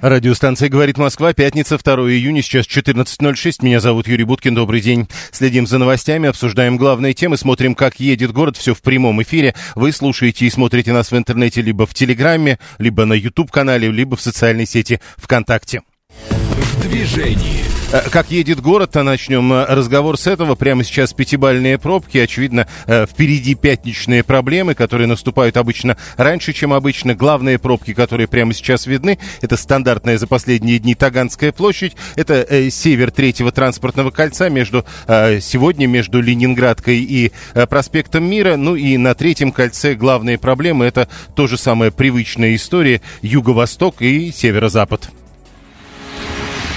Радиостанция «Говорит Москва», пятница, 2 июня, сейчас 14.06. Меня зовут Юрий Буткин, добрый день. Следим за новостями, обсуждаем главные темы, смотрим, как едет город, все в прямом эфире. Вы слушаете и смотрите нас в интернете либо в Телеграме, либо на YouTube-канале, либо в социальной сети ВКонтакте. В движении. Э, Как едет город, то начнем э, разговор с этого. Прямо сейчас пятибальные пробки. Очевидно, э, впереди пятничные проблемы, которые наступают обычно раньше, чем обычно. Главные пробки, которые прямо сейчас видны, это стандартная за последние дни Таганская площадь. Это север третьего транспортного кольца между сегодня между Ленинградкой и проспектом Мира. Ну и на третьем кольце главные проблемы это то же самое привычная история юго-восток и северо-запад.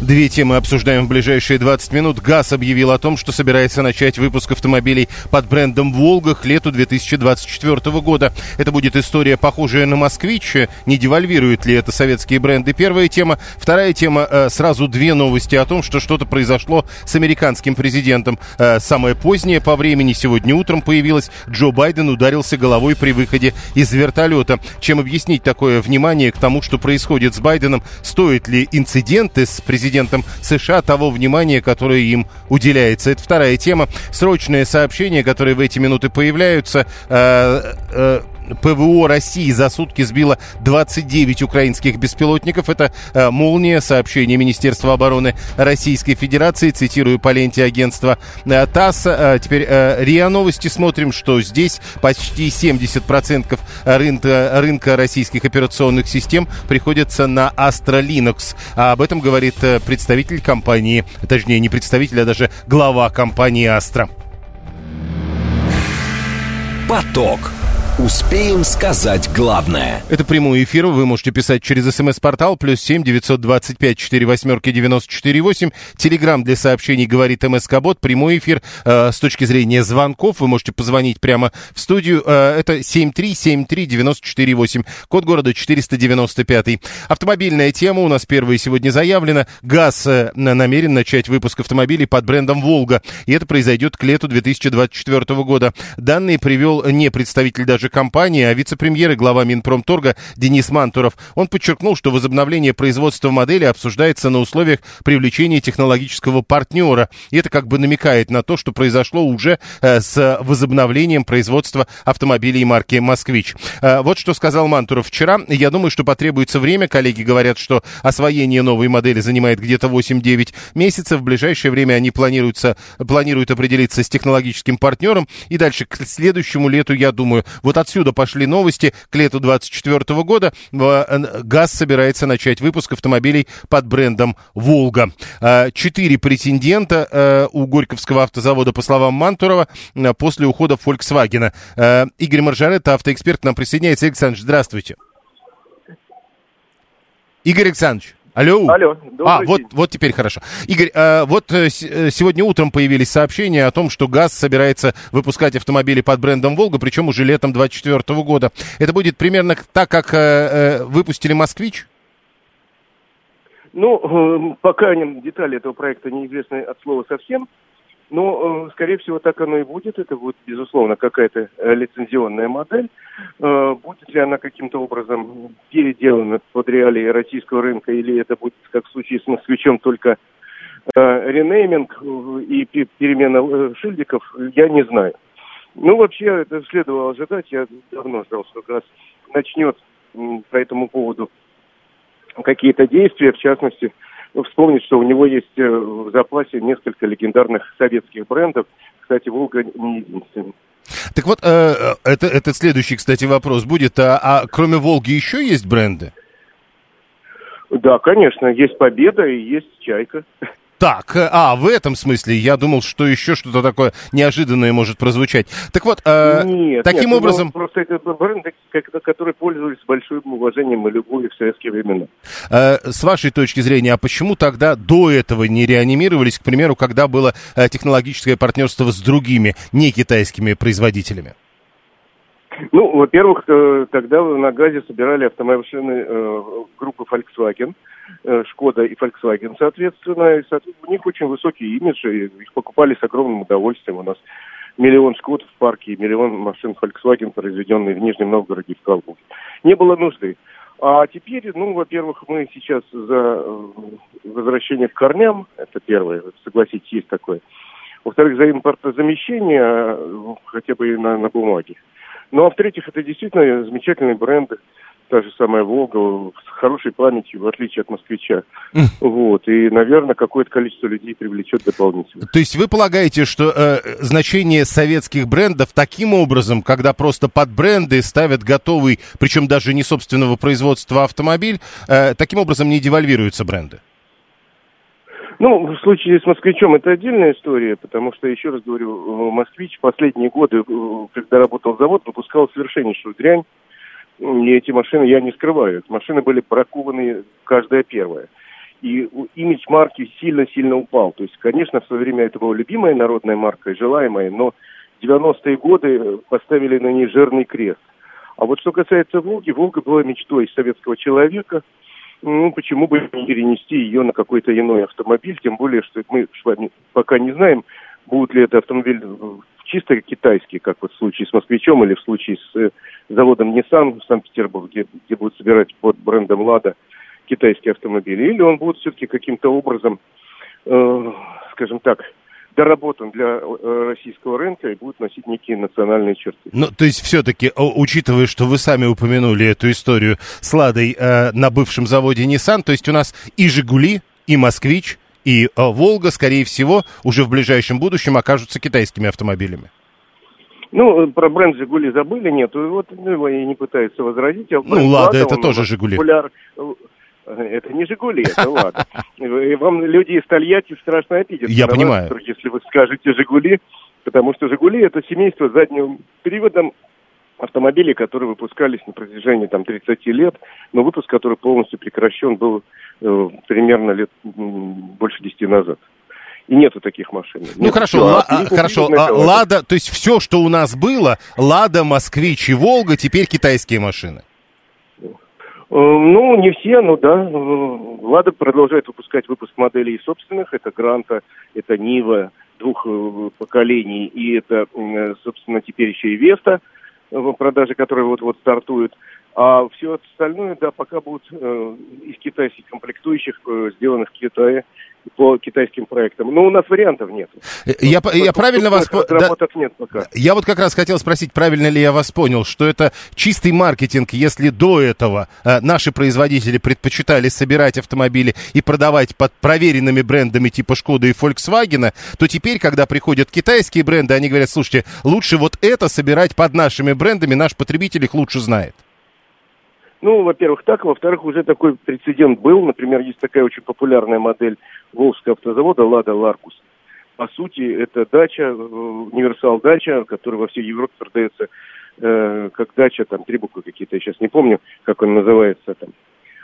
Две темы обсуждаем в ближайшие 20 минут. ГАЗ объявил о том, что собирается начать выпуск автомобилей под брендом «Волга» к лету 2024 года. Это будет история, похожая на «Москвич». Не девальвирует ли это советские бренды? Первая тема. Вторая тема. э, Сразу две новости о том, что что-то произошло с американским президентом. Э, Самое позднее по времени сегодня утром появилось. Джо Байден ударился головой при выходе из вертолета. Чем объяснить такое внимание к тому, что происходит с Байденом? Стоит ли инциденты с президентом США того внимания, которое им уделяется? Это вторая тема. Срочные сообщения, которые в эти минуты появляются. Э, э, ПВО России за сутки сбило 29 украинских беспилотников. Это э, «Молния», сообщение Министерства обороны Российской Федерации. Цитирую по ленте агентства э, ТАСС. Э, теперь РИА Новости смотрим, что здесь почти 70% рынка, рынка российских операционных систем приходится на Astra Linux. А об этом говорит представитель компании, точнее не представитель, а даже глава компании Astra. Поток. Успеем сказать главное. Это прямой эфир. Вы можете писать через смс-портал плюс семь девятьсот двадцать пять четыре восьмерки девяносто четыре восемь. Телеграмм для сообщений говорит МСК Бот. Прямой эфир э, с точки зрения звонков. Вы можете позвонить прямо в студию. Э, это семь три семь три девяносто четыре восемь. Код города 495. Автомобильная тема у нас первая сегодня заявлена. ГАЗ э, намерен начать выпуск автомобилей под брендом «Волга». И это произойдет к лету 2024 года. Данные привел не представитель даже компании, а вице-премьер и глава Минпромторга Денис Мантуров. Он подчеркнул, что возобновление производства модели обсуждается на условиях привлечения технологического партнера. И это как бы намекает на то, что произошло уже э, с возобновлением производства автомобилей марки «Москвич». Э, вот что сказал Мантуров вчера. Я думаю, что потребуется время. Коллеги говорят, что освоение новой модели занимает где-то 8-9 месяцев. В ближайшее время они планируются, планируют определиться с технологическим партнером. И дальше к следующему лету, я думаю, вот отсюда пошли новости. К лету 2024 года ГАЗ собирается начать выпуск автомобилей под брендом «Волга». Э, Четыре претендента э, у Горьковского автозавода, по словам Мантурова, э, после ухода Volkswagen. Э, Игорь Маржарет, автоэксперт, к нам присоединяется. Игорь Александрович, здравствуйте. Игорь Александрович. Алло. Алло, А, вот, день. вот теперь хорошо. Игорь, э, вот э, э, сегодня утром появились сообщения о том, что ГАЗ собирается выпускать автомобили под брендом «Волга», причем уже летом 2024 года. Это будет примерно так, как выпустили «Москвич»? Ну, пока детали этого проекта неизвестны от слова совсем, но, э, скорее всего, так оно и будет. Это будет, безусловно, какая-то э, лицензионная модель. Э, Будет ли она каким-то образом переделана под реалии российского рынка, или это будет, как в случае с «Москвичом», только ренейминг и пе- перемена шильдиков, я не знаю. Ну, вообще, это следовало ожидать. Я давно ждал, что ГАЗ начнет по этому поводу какие-то действия, в частности, ну, вспомнить, что у него есть э, в запасе несколько легендарных советских брендов. Кстати, «Волга» не единственный. Так вот, э, э, это, это следующий, кстати, вопрос будет. А, а кроме «Волги» еще есть бренды? Да, конечно, есть «Победа» и есть «Чайка». Так, э, а, в этом смысле я думал, что еще что-то такое неожиданное может прозвучать. Так вот, э, нет, таким нет, ну, образом... Просто это бренды, которые пользовались большим уважением и любовью в советские времена. Э, с вашей точки зрения, а почему тогда до этого не реанимировались, к примеру, когда было э, технологическое партнерство с другими, не китайскими производителями? Ну, во-первых, э, тогда на газе собирали автомашины э, группы Volkswagen, Шкода и Volkswagen, соответственно, и, соответственно, у них очень высокий имидж, и их покупали с огромным удовольствием. У нас миллион Шкод в парке и миллион машин Volkswagen, произведенные в Нижнем Новгороде в Калуге. Не было нужды. А теперь, ну, во-первых, мы сейчас за возвращение к корням, это первое, согласитесь, есть такое. Во-вторых, за импортозамещение, хотя бы на, на бумаге. Ну, а в-третьих, это действительно замечательный бренд, та же самая «Волга», с хорошей памятью, в отличие от «Москвича». Вот, и, наверное, какое-то количество людей привлечет дополнительно. То есть вы полагаете, что э, значение советских брендов таким образом, когда просто под бренды ставят готовый, причем даже не собственного производства автомобиль, э, таким образом не девальвируются бренды? Ну, в случае с «Москвичом» это отдельная история, потому что, еще раз говорю, «Москвич» последние годы, э, когда работал завод, выпускал совершеннейшую дрянь. И эти машины, я не скрываю, машины были бракованы каждая первая. И имидж марки сильно-сильно упал. То есть, конечно, в свое время это была любимая народная марка, желаемая, но 90-е годы поставили на ней жирный крест. А вот что касается «Волги», «Волга» была мечтой советского человека – ну, почему бы не перенести ее на какой-то иной автомобиль, тем более, что мы пока не знаем, будет ли это автомобиль чисто китайский, как вот в случае с «Москвичом» или в случае с э, заводом Nissan в Санкт-Петербурге, где, где будут собирать под брендом «Лада» китайские автомобили, или он будет все-таки каким-то образом, э, скажем так, доработан для э, российского рынка и будет носить некие национальные черты. Ну, то есть все-таки, учитывая, что вы сами упомянули эту историю с «Ладой» э, на бывшем заводе Nissan, то есть у нас и «Жигули», и «Москвич», и э, «Волга», скорее всего, уже в ближайшем будущем окажутся китайскими автомобилями. Ну, про бренд «Жигули» забыли, нет, вот ну, и не пытаются возразить. А ну, «Лада» это тоже «Жигули». Популяр... Это не «Жигули», это ладно. И вам люди из Тольятти страшно обидятся. Я понимаю. Вас, если вы скажете «Жигули», потому что «Жигули» — это семейство с задним приводом автомобилей, которые выпускались на протяжении там, 30 лет, но выпуск, который полностью прекращен, был э, примерно лет больше 10 назад. И нету таких машин. Ну Нет, хорошо, ла- а, хорошо. А, Лада, то есть все, что у нас было, Лада, Москвич и Волга, теперь китайские машины. Э, ну, не все, но да. Э, Лада продолжает выпускать выпуск моделей собственных. Это Гранта, это Нива двух э, поколений. И это, собственно, теперь еще и Веста, в продаже которой вот-вот стартует. А все остальное, да, пока будут э, из китайских комплектующих, э, сделанных в Китае, по китайским проектам. Но у нас вариантов нет. Э, я, вот, я правильно вас... Да, нет пока. Я вот как раз хотел спросить, правильно ли я вас понял, что это чистый маркетинг, если до этого э, наши производители предпочитали собирать автомобили и продавать под проверенными брендами типа Шкода и Volkswagen, то теперь, когда приходят китайские бренды, они говорят, слушайте, лучше вот это собирать под нашими брендами, наш потребитель их лучше знает. Ну, во-первых, так. Во-вторых, уже такой прецедент был. Например, есть такая очень популярная модель Волжского автозавода «Лада Ларкус». По сути, это дача, э, универсал дача, которая во всей Европе продается э, как дача, там три буквы какие-то, я сейчас не помню, как он называется там.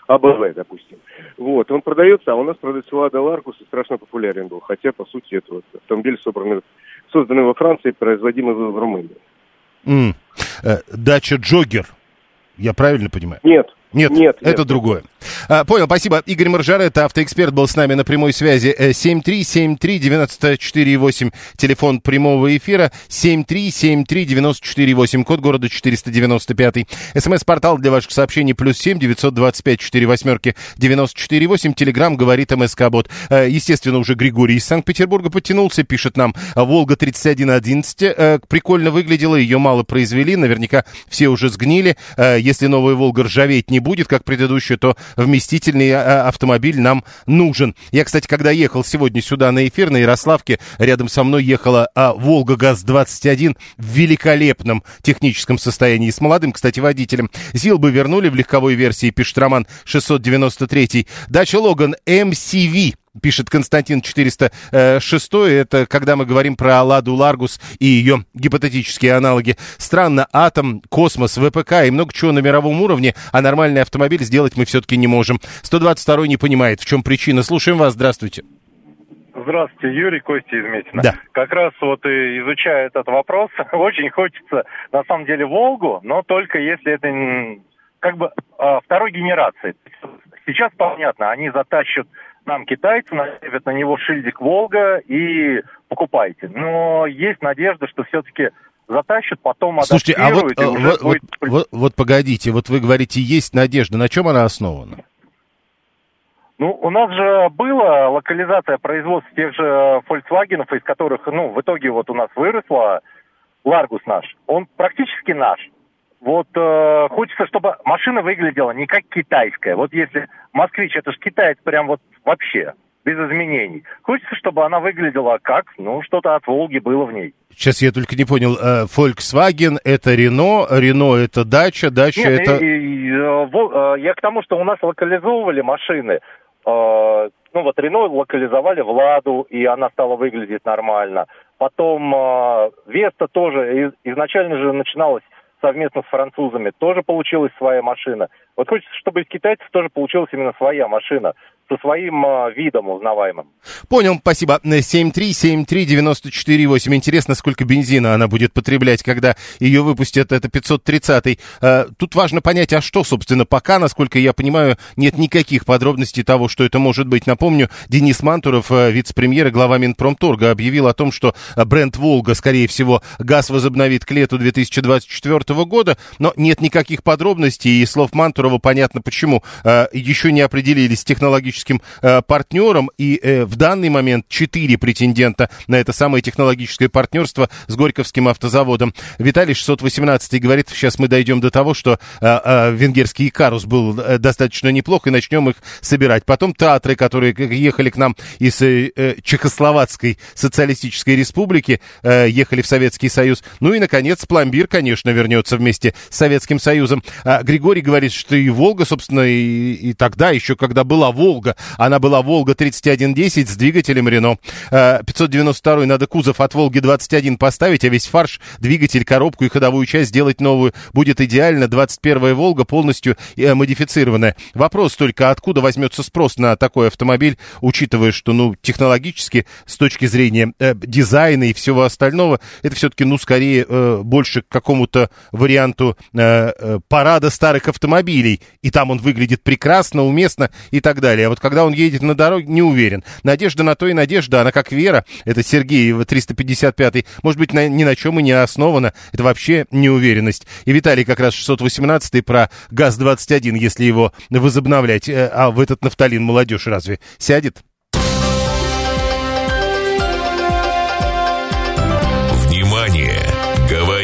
АБВ, допустим. Вот, он продается, а у нас продается Лада Ларкус и страшно популярен был. Хотя, по сути, это вот автомобиль, собранный, созданный во Франции, производимый в Румынии. Mm. Дача Джогер я правильно понимаю? Нет. Нет, нет, это нет. другое. А, понял, спасибо. Игорь Маржарет, автоэксперт, был с нами на прямой связи. 7373948, э, телефон прямого эфира. 7373948, код города 495. СМС-портал для ваших сообщений плюс 7 925 4 восьмерки 948. Телеграмм говорит МСК-бот. Э, естественно, уже Григорий из Санкт-Петербурга подтянулся, пишет нам. Волга 3111 э, прикольно выглядела, ее мало произвели, наверняка все уже сгнили. Если новая Волга ржаветь не будет, как предыдущая, то вместительный а, автомобиль нам нужен. Я, кстати, когда ехал сегодня сюда на эфир, на Ярославке, рядом со мной ехала а, Волга ГАЗ-21 в великолепном техническом состоянии. С молодым, кстати, водителем. ЗИЛ бы вернули в легковой версии, пишет Роман 693. Дача Логан MCV пишет Константин 406, это когда мы говорим про Ладу Ларгус и ее гипотетические аналоги. Странно, атом, космос, ВПК и много чего на мировом уровне, а нормальный автомобиль сделать мы все-таки не можем. 122 не понимает, в чем причина. Слушаем вас, здравствуйте. Здравствуйте, Юрий Костя из Метина. Да. Как раз вот изучая этот вопрос, очень хочется, на самом деле, Волгу, но только если это как бы а, второй генерации. Сейчас понятно, они затащат нам китайцы, наставят на него шильдик Волга и покупайте. Но есть надежда, что все-таки затащат, потом Слушайте, а вот, э, вот, вот, будет вот- вот погодите, вот вы говорите, есть надежда. На чем она основана? Ну, у нас же была локализация производства тех же Volkswagen, из которых, ну, в итоге вот у нас выросла Ларгус наш. Он практически наш. Вот э, хочется, чтобы машина выглядела не как китайская. Вот если Москвич, это же китаец прям вот вообще, без изменений. Хочется, чтобы она выглядела как, ну, что-то от Волги было в ней. Сейчас я только не понял. э, Volkswagen это Рено, Рено это дача, дача Нет, это... и- и, э, э, я к тому, что у нас локализовывали машины. Э, Ну вот Рено локализовали в Ладу, и она стала выглядеть нормально. Потом э, Веста тоже из- изначально же начиналась совместно с французами. Тоже получилась своя машина. Вот хочется, чтобы из китайцев тоже получилась именно своя машина со своим э, видом узнаваемым. Понял, спасибо. 7373948. Интересно, сколько бензина она будет потреблять, когда ее выпустят. Это 530-й. Э, Тут важно понять, а что, собственно, пока, насколько я понимаю, нет никаких подробностей того, что это может быть. Напомню, Денис Мантуров, э, вице-премьер и глава Минпромторга, объявил о том, что бренд «Волга», скорее всего, газ возобновит к лету 2024 года, но нет никаких подробностей, и слов Мантурова понятно почему. Э, Еще не определились с технологическим э, партнером, и э, в данный момент четыре претендента на это самое технологическое партнерство с Горьковским автозаводом. Виталий 618 говорит, сейчас мы дойдем до того, что венгерский Икарус был достаточно неплох, и начнем их собирать. Потом театры, которые ехали к нам из Чехословацкой социалистической республики, ехали в Советский Союз. Ну и, наконец, пломбир, конечно, вернется вместе с Советским Союзом. А Григорий говорит, что и Волга, собственно, и, и тогда, еще когда была Волга, она была Волга 3110 с двигателем Рено. Э, 592 надо кузов от Волги 21 поставить, а весь фарш, двигатель, коробку и ходовую часть сделать новую будет идеально. 21 Волга полностью э, модифицированная. Вопрос только, откуда возьмется спрос на такой автомобиль, учитывая, что, ну, технологически, с точки зрения э, дизайна и всего остального, это все-таки, ну, скорее, э, больше к какому-то варианту э, э, парада старых автомобилей. И там он выглядит прекрасно, уместно и так далее. А вот когда он едет на дороге, не уверен. Надежда на то и надежда, она как вера. Это Сергей 355 может быть, на, ни на чем и не основана. Это вообще неуверенность. И Виталий как раз 618 про ГАЗ-21, если его возобновлять. Э, А в этот нафталин молодежь разве сядет?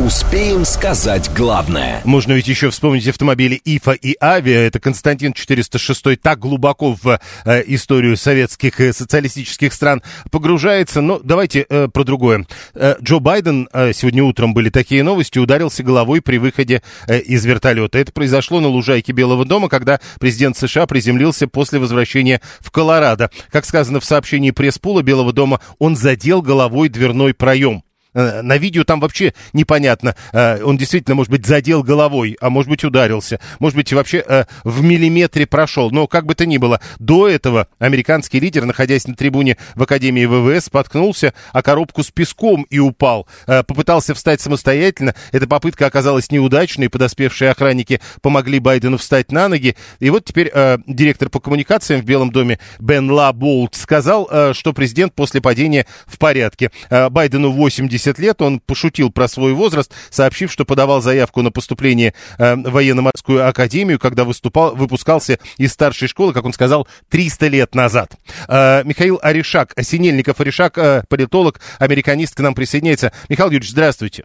Успеем сказать главное. Можно ведь еще вспомнить автомобили ИФА и Авиа. Это Константин 406 так глубоко в э, историю советских и социалистических стран погружается. Но давайте э, про другое. Э, Джо Байден, э, сегодня утром были такие новости, ударился головой при выходе э, из вертолета. Это произошло на лужайке Белого дома, когда президент США приземлился после возвращения в Колорадо. Как сказано в сообщении пресс-пула Белого дома, он задел головой дверной проем. Э, На видео там вообще непонятно. Э, Он действительно, может быть, задел головой, а может быть, ударился. Может быть, вообще э, в миллиметре прошел. Но как бы то ни было, до этого американский лидер, находясь на трибуне в Академии ВВС, споткнулся о коробку с песком и упал. Попытался встать самостоятельно. Эта попытка оказалась неудачной. Подоспевшие охранники помогли Байдену встать на ноги. И вот теперь директор по коммуникациям в Белом доме Бен Ла Болт сказал, что президент после падения в порядке. Байдену 80 лет, он пошутил про свой возраст, сообщив, что подавал заявку на поступление э, в военно-морскую академию, когда выступал, выпускался из старшей школы, как он сказал, 300 лет назад. Э, Михаил Аришак, Синельников Аришак, э, политолог, американист, к нам присоединяется. Михаил Юрьевич, здравствуйте.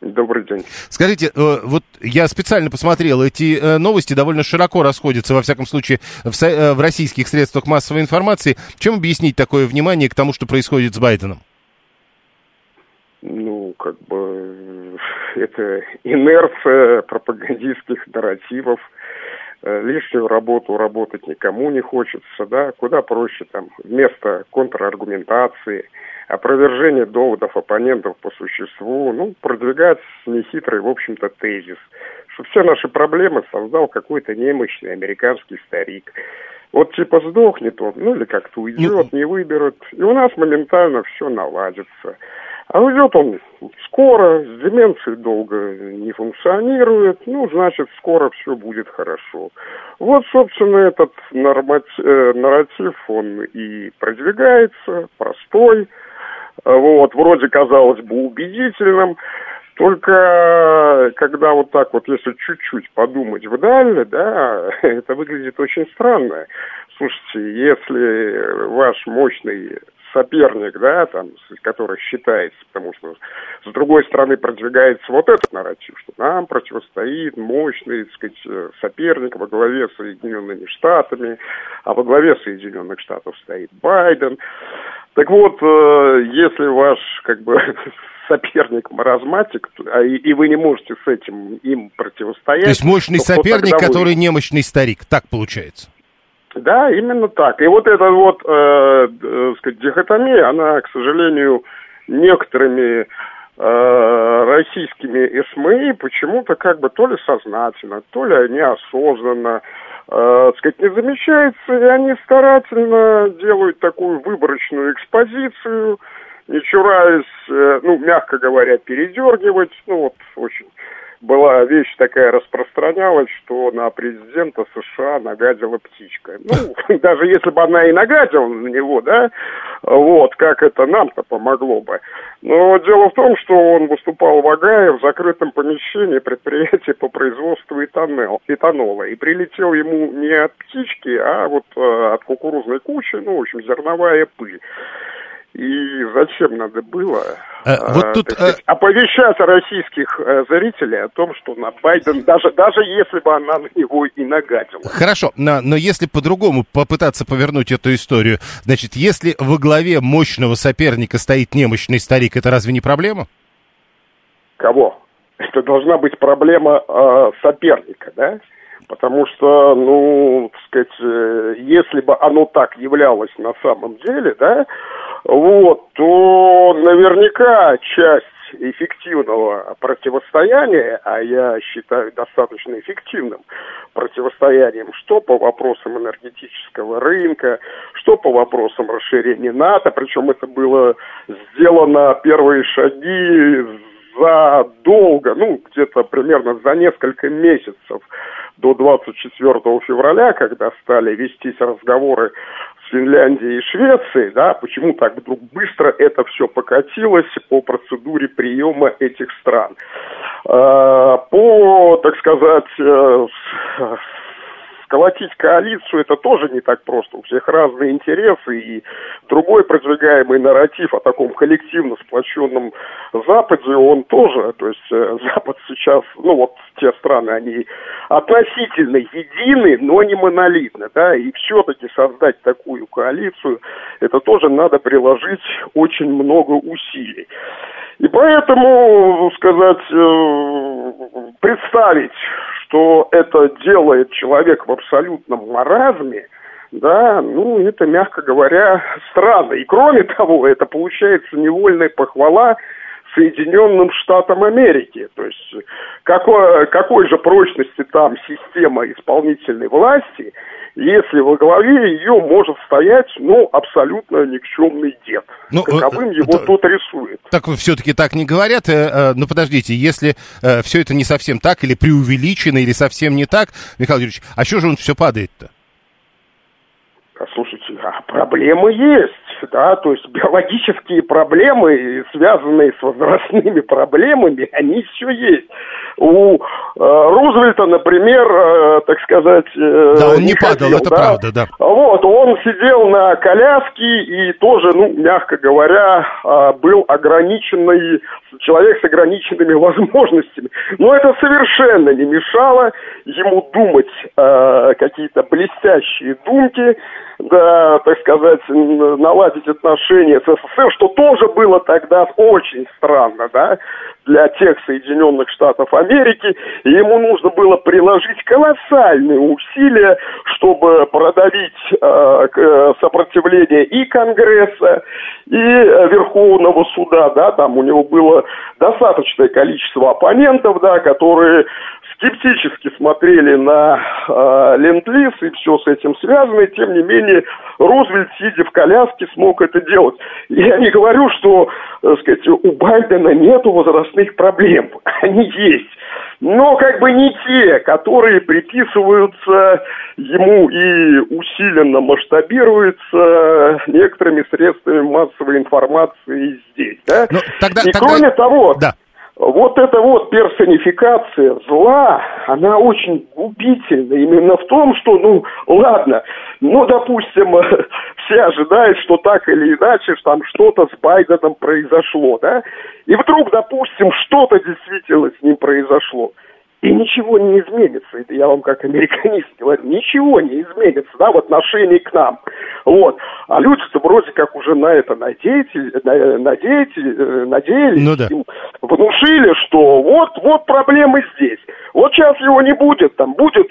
Добрый день. Скажите, э, вот я специально посмотрел, эти новости довольно широко расходятся, во всяком случае, в, со- в российских средствах массовой информации. Чем объяснить такое внимание к тому, что происходит с Байденом? Ну, как бы, это инерция пропагандистских нарративов, Э, лишнюю работу работать никому не хочется, да, куда проще там вместо контраргументации, опровержения доводов оппонентов по существу, ну, продвигать нехитрый, в общем-то, тезис, что все наши проблемы создал какой-то немощный американский старик. Вот типа сдохнет он, ну или как-то уйдет, не выберут, и у нас моментально все наладится. А уйдет он скоро, с деменцией долго не функционирует, ну, значит, скоро все будет хорошо. Вот, собственно, этот норматив, э, нарратив, он и продвигается, простой, вот, вроде, казалось бы, убедительным, только когда вот так вот, если чуть-чуть подумать вдаль, да, это выглядит очень странно. Слушайте, если ваш мощный соперник, да, там, который считается, потому что с другой стороны продвигается вот этот нарратив, что нам противостоит мощный, так сказать, соперник во главе с Соединенными Штатами, а во главе Соединенных Штатов стоит Байден. Так вот, э, если ваш, как бы, соперник маразматик, а, и, и вы не можете с этим им противостоять. То есть мощный соперник, который немощный старик, так получается? Да, именно так. И вот эта вот, э, э, сказать, дихотомия, она, к сожалению, некоторыми э, российскими СМИ почему-то как бы то ли сознательно, то ли неосознанно, э, сказать, не замечается, и они старательно делают такую выборочную экспозицию, не чураясь, э, ну, мягко говоря, передергивать, ну, вот очень была вещь такая распространялась, что на президента США нагадила птичка. Ну, даже если бы она и нагадила на него, да, вот, как это нам-то помогло бы. Но дело в том, что он выступал в Агае в закрытом помещении предприятия по производству этанол, этанола. И прилетел ему не от птички, а вот э, от кукурузной кучи, ну, в общем, зерновая пыль. И зачем надо было а, вот тут, сказать, а... оповещать российских зрителей о том, что на Байден, даже, даже если бы она на него и нагадила. Хорошо, но, но если по-другому попытаться повернуть эту историю, значит, если во главе мощного соперника стоит немощный старик, это разве не проблема? Кого? Это должна быть проблема э, соперника, да? Потому что, ну, так сказать, э, если бы оно так являлось на самом деле, да, вот, то наверняка часть эффективного противостояния, а я считаю достаточно эффективным противостоянием, что по вопросам энергетического рынка, что по вопросам расширения НАТО, причем это было сделано первые шаги задолго, ну, где-то примерно за несколько месяцев до 24 февраля, когда стали вестись разговоры Финляндии и Швеции, да, почему так вдруг быстро это все покатилось по процедуре приема этих стран. А, по, так сказать, э, сколотить коалицию это тоже не так просто. У всех разные интересы, и другой продвигаемый нарратив о таком коллективно сплоченном Западе, он тоже, то есть э, Запад сейчас, ну вот те страны, они относительно едины, но не монолитны, да, и все-таки создать такую коалицию, это тоже надо приложить очень много усилий. И поэтому, сказать, э, представить, что это делает человек в абсолютном маразме, да, ну, это, мягко говоря, странно. И кроме того, это получается невольная похвала Соединенным Штатам Америки. То есть какой, какой же прочности там система исполнительной власти, если во главе ее может стоять, ну, абсолютно никчемный дед. Ну, Каковым э, его э, тут рисует. Так все-таки так не говорят. Э, э, ну, подождите, если э, все это не совсем так, или преувеличено, или совсем не так, Михаил Юрьевич, а что же он все падает-то? А, слушайте, а проблемы есть да, то есть биологические проблемы, связанные с возрастными проблемами, они все есть. У э, Рузвельта, например, э, так сказать... Э, да, он не, не падал, хотел, это да? правда, да. Вот, он сидел на коляске и тоже, ну, мягко говоря, э, был ограниченный, человек с ограниченными возможностями. Но это совершенно не мешало ему думать э, какие-то блестящие думки, да, так сказать, наладить отношения с СССР, что тоже было тогда очень странно, да, для тех Соединенных Штатов Америки. И ему нужно было приложить колоссальные усилия, чтобы продавить э, э сопротивление и Конгресса, и Верховного суда, да, там у него было достаточное количество оппонентов, да, которые скептически смотрели на э, ленд-лиз и все с этим связано, и тем не менее Рузвельт, сидя в коляске, смог это делать. Я не говорю, что, так сказать, у Байдена нету возрастных проблем, они есть, но как бы не те, которые приписываются ему и усиленно масштабируются некоторыми средствами массовой информации здесь, да? Ну, тогда, и тогда... кроме того, да вот эта вот персонификация зла, она очень губительна именно в том, что, ну, ладно, ну, допустим, все ожидают, что так или иначе, там что-то с Байденом произошло, да, и вдруг, допустим, что-то действительно с ним произошло и ничего не изменится. Это я вам как американист говорю, ничего не изменится, да, в отношении к нам. Вот. А люди-то вроде как уже на это надеялись, надеялись, э, надеялись ну, да. внушили, что вот, вот проблемы здесь. Вот сейчас его не будет, там будет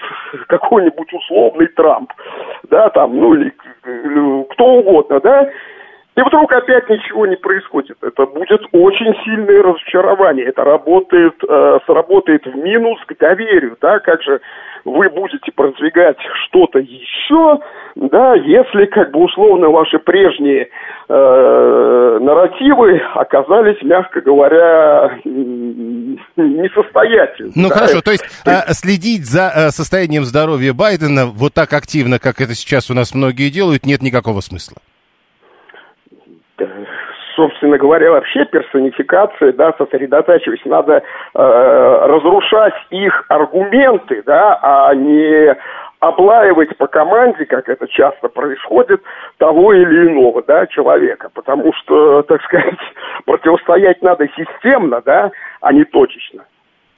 какой-нибудь условный Трамп, да, там, ну или кто угодно, да, и вдруг опять ничего не происходит. Это будет очень сильное разочарование. Это работает, э, сработает в минус к доверию. Да? Как же вы будете продвигать что-то еще, да, если, как бы условно, ваши прежние э, нарративы оказались, мягко говоря, несостоятельными. Ну да? хорошо, то есть э, следить за э, состоянием здоровья Байдена вот так активно, как это сейчас у нас многие делают, нет никакого смысла собственно говоря, вообще персонификация, да, сосредотачиваясь, надо э, разрушать их аргументы, да, а не облаивать по команде, как это часто происходит, того или иного, да, человека. Потому что, так сказать, противостоять надо системно, да, а не точечно.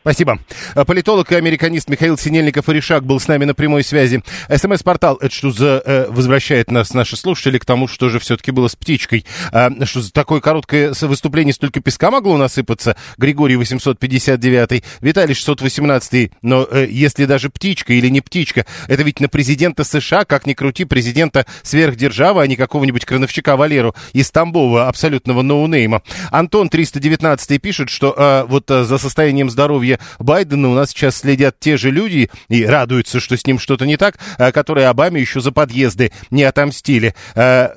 Спасибо. Политолог и американист Михаил Синельников-Иришак был с нами на прямой связи. СМС-портал, это что за, э, возвращает нас, наши слушатели, к тому, что же все-таки было с птичкой. А, что за такое короткое выступление столько песка могло насыпаться? Григорий 859, Виталий 618, но э, если даже птичка или не птичка, это ведь на президента США, как ни крути, президента сверхдержавы, а не какого-нибудь крановщика Валеру из Тамбова, абсолютного ноунейма. Антон 319 пишет, что э, вот э, за состоянием здоровья Байдена у нас сейчас следят те же люди и радуются, что с ним что-то не так, э, которые Обаме еще за подъезды не отомстили. Э,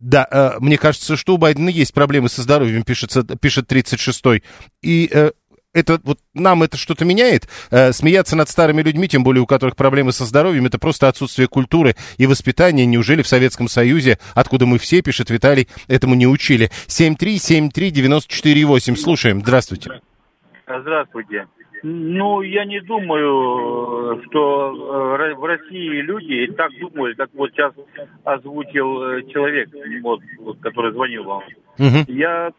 да, э, мне кажется, что у Байдена есть проблемы со здоровьем, пишется, пишет 36-й. И это вот нам это что-то меняет? Смеяться над старыми людьми, тем более у которых проблемы со здоровьем, это просто отсутствие культуры и воспитания. Неужели в Советском Союзе, откуда мы все, пишет Виталий, этому не учили? 7373948. Слушаем. Здравствуйте. Здравствуйте. Ну, я не думаю, что э, в России люди так думают, как вот сейчас озвучил э, человек, вот, который звонил вам. Угу. Я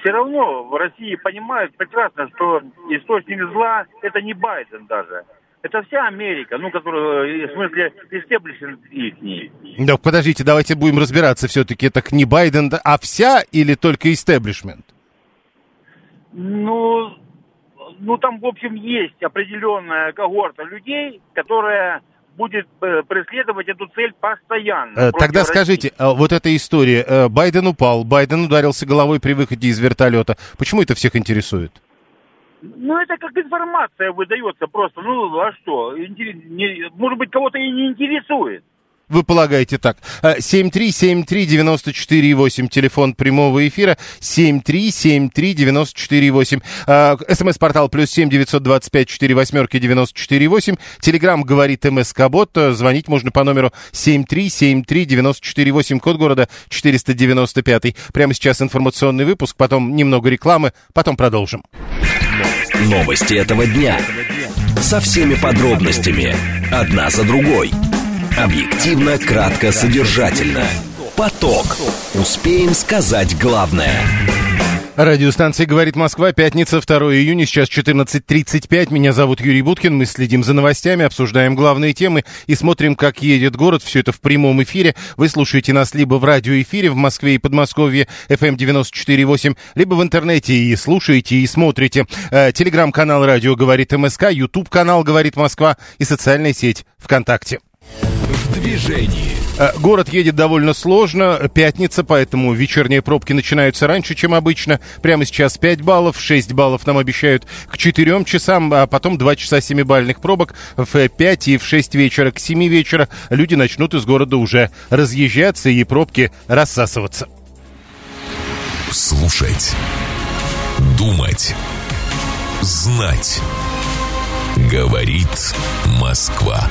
все равно в России понимают прекрасно, что источник зла это не Байден даже. Это вся Америка, ну, которая, э, в смысле, истеблишмент их. Да, подождите, давайте будем разбираться все-таки. Так не Байден, а вся или только истеблишмент? Ну, ну, там, в общем, есть определенная когорта людей, которая будет э, преследовать эту цель постоянно. Э, тогда скажите, э, вот эта история, Байден упал, Байден ударился головой при выходе из вертолета. Почему это всех интересует? Ну, это как информация выдается просто. Ну, а что? Интерес... Может быть, кого-то и не интересует. Вы полагаете так. 7373948, э, телефон прямого эфира, 7373948. Э, СМС-портал плюс 7 925 4 восьмерки 948. Телеграмм говорит МСК-бот. Звонить можно по номеру 7373948, код города 495. Прямо сейчас информационный выпуск, потом немного рекламы, потом продолжим. Новости этого дня. Со всеми подробностями. Одна за другой. Объективно, кратко, содержательно. Поток. Успеем сказать главное. Радиостанция «Говорит Москва», пятница, 2 июня, сейчас 14.35. Меня зовут Юрий Буткин, мы следим за новостями, обсуждаем главные темы и смотрим, как едет город. Все это в прямом эфире. Вы слушаете нас либо в радиоэфире в Москве и Подмосковье, FM 94.8, либо в интернете и слушаете, и смотрите. Э, телеграм-канал «Радио говорит МСК», YouTube-канал «Говорит Москва» и социальная сеть ВКонтакте. В движении. Э, Город едет довольно сложно, пятница, поэтому вечерние пробки начинаются раньше, чем обычно. Прямо сейчас 5 баллов, 6 баллов нам обещают к 4 часам, а потом 2 часа 7-бальных пробок в 5 и в 6 вечера. К 7 вечера люди начнут из города уже разъезжаться и пробки рассасываться. Слушать. Думать. Знать. Говорит Москва.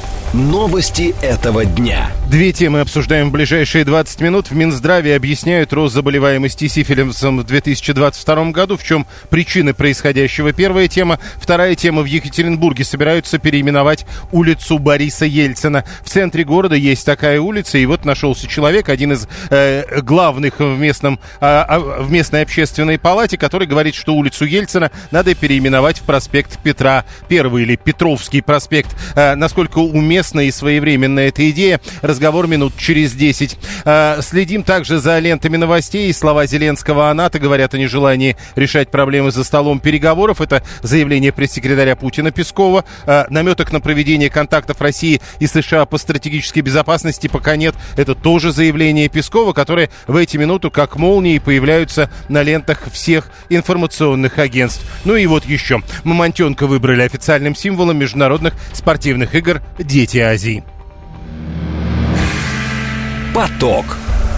Новости этого дня. Две темы обсуждаем в ближайшие 20 минут. В Минздраве объясняют рост заболеваемости сифилисом в 2022 году. В чем причины происходящего? Первая тема. Вторая тема. В Екатеринбурге собираются переименовать улицу Бориса Ельцина. В центре города есть такая улица, и вот нашелся человек, один из э, главных в, местном, э, в местной общественной палате, который говорит, что улицу Ельцина надо переименовать в проспект Петра Первый или Петровский проспект. Э, насколько уместно и своевременная эта идея. Разговор минут через 10. Э, следим также за лентами новостей. Слова Зеленского о НАТО говорят о нежелании решать проблемы за столом переговоров. Это заявление пресс-секретаря Путина Пескова. Э, наметок на проведение контактов России и США по стратегической безопасности пока нет. Это тоже заявление Пескова, которые в эти минуты как молнии появляются на лентах всех информационных агентств. Ну и вот еще. Мамонтенка выбрали официальным символом международных спортивных игр «Дети Азии». Поток.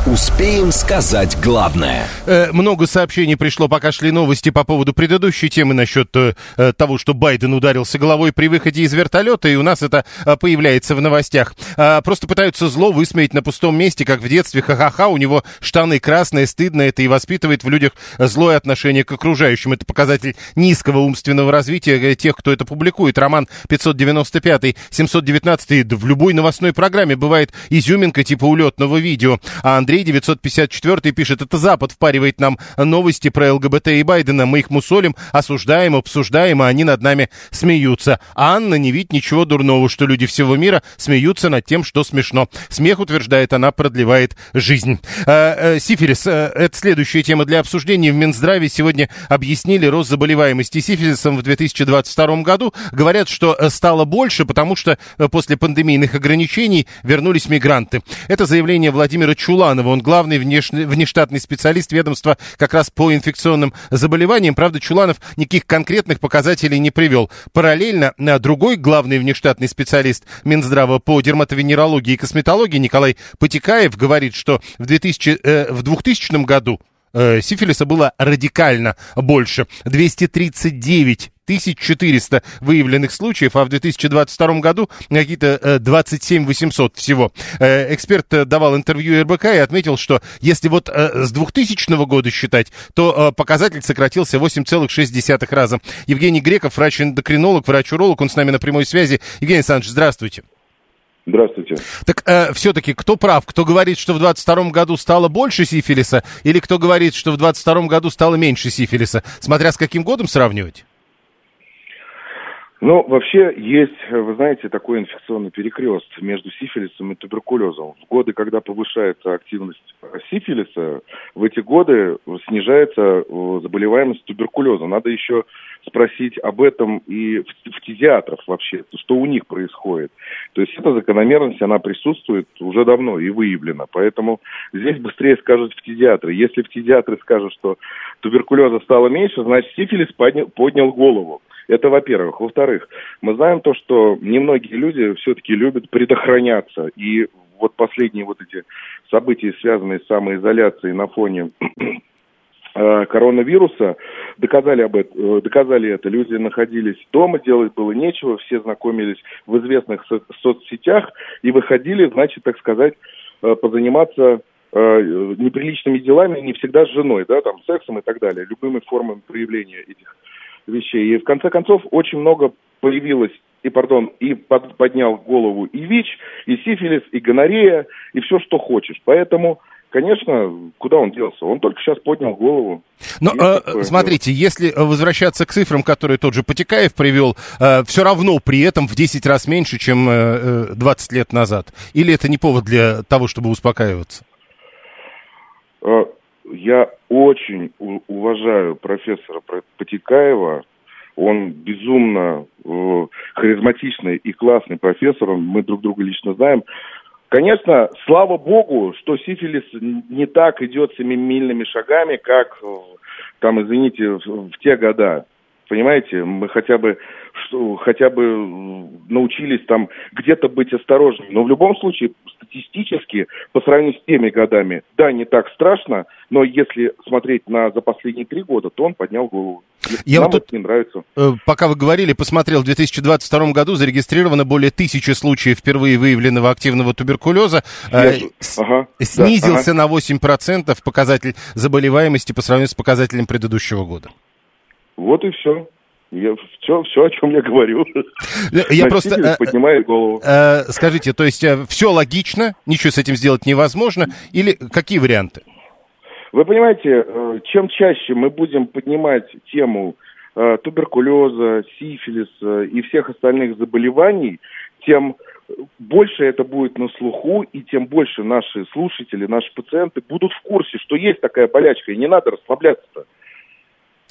Успеем сказать главное. Э, много сообщений пришло, пока шли новости по поводу предыдущей темы насчет э, того, что Байден ударился головой при выходе из вертолета, и у нас это э, появляется в новостях. Э, просто пытаются зло высмеять на пустом месте, как в детстве. Ха-ха-ха, у него штаны красные, стыдно это и воспитывает в людях злое отношение к окружающим. Это показатель низкого умственного развития э, тех, кто это публикует. Роман 595, 719, да в любой новостной программе бывает изюминка типа улетного видео. А Андрей Андрей 954 пишет, это Запад впаривает нам новости про ЛГБТ и Байдена. Мы их мусолим, осуждаем, обсуждаем, а они над нами смеются. А Анна не видит ничего дурного, что люди всего мира смеются над тем, что смешно. Смех, утверждает она, продлевает жизнь. Э, э, сифилис, э, это следующая тема для обсуждения. В Минздраве сегодня объяснили рост заболеваемости сифилисом в 2022 году. Говорят, что стало больше, потому что после пандемийных ограничений вернулись мигранты. Это заявление Владимира Чуланова. Он главный внешне, внештатный специалист ведомства как раз по инфекционным заболеваниям. Правда, Чуланов никаких конкретных показателей не привел. Параллельно другой главный внештатный специалист Минздрава по дерматовенерологии и косметологии Николай Потекаев говорит, что в, 2000, э, в 2000 году э, сифилиса было радикально больше. 239 1400 выявленных случаев, а в 2022 году какие-то 27 800 всего. Э, эксперт э, давал интервью РБК и отметил, что если вот э, с 2000 года считать, то показатель сократился 8,6 раза. Евгений Греков, врач-эндокринолог, врач-уролог, он с нами на прямой связи. Евгений Александрович, здравствуйте. Здравствуйте. Так э, все-таки кто прав? Кто говорит, что в 22 году стало больше сифилиса, или кто говорит, что в 22 году стало меньше сифилиса? Смотря с каким годом сравнивать? Ну, вообще есть, вы знаете, такой инфекционный перекрест между сифилисом и туберкулезом. В годы, когда повышается активность сифилиса, в эти годы снижается э, заболеваемость туберкулезом. Надо еще спросить об этом и в, в тезиатрах вообще, что у них происходит. То есть эта закономерность, она присутствует уже давно и выявлена. Поэтому здесь быстрее скажут в тезиатры. Если в тезиатры скажут, что туберкулеза стало меньше, значит сифилис поднял, поднял голову. Это во-первых. Во-вторых, мы знаем то, что немногие люди все-таки любят предохраняться. И вот последние вот эти события, связанные с самоизоляцией на фоне э, коронавируса, доказали, об этом, доказали это. Люди находились дома, делать было нечего, все знакомились в известных со- соцсетях и выходили, значит, так сказать, э, позаниматься э, неприличными делами, не всегда с женой, да, там, сексом и так далее, любыми формами проявления этих вещей. И в конце концов очень много появилось и, пардон, и под, поднял голову и ВИЧ, и сифилис, и гонорея, и все, что хочешь. Поэтому конечно, куда он делся? Он только сейчас поднял голову. Но э, смотрите, если возвращаться к цифрам, которые тот же Потекаев привел, э, все равно при этом в 10 раз меньше, чем э, 20 лет назад. Или это не повод для того, чтобы успокаиваться? Я очень уважаю профессора Потекаева. Он безумно э, харизматичный и классный профессор. Мы друг друга лично знаем. Конечно, слава богу, что сифилис не так идет семимильными шагами, как, э, там, извините, в, в те года. Понимаете, мы хотя бы, что, хотя бы научились там где-то быть осторожными. Но в любом случае, статистически, по сравнению с теми годами, да, не так страшно, но если смотреть на за последние три года, то он поднял голову. Я Нам вот тут, не нравится. Э, пока вы говорили, посмотрел, в 2022 году зарегистрировано более тысячи случаев впервые выявленного активного туберкулеза. Э, ага, снизился да, ага. на 8% показатель заболеваемости по сравнению с показателем предыдущего года. Вот и все. Я, все, все, о чем я говорю. Я просто... Э, поднимает голову. Э, скажите, то есть э, все логично, ничего с этим сделать невозможно, или какие варианты? Вы понимаете, чем чаще мы будем поднимать тему туберкулеза, сифилиса и всех остальных заболеваний, тем больше это будет на слуху, и тем больше наши слушатели, наши пациенты будут в курсе, что есть такая болячка, и не надо расслабляться-то.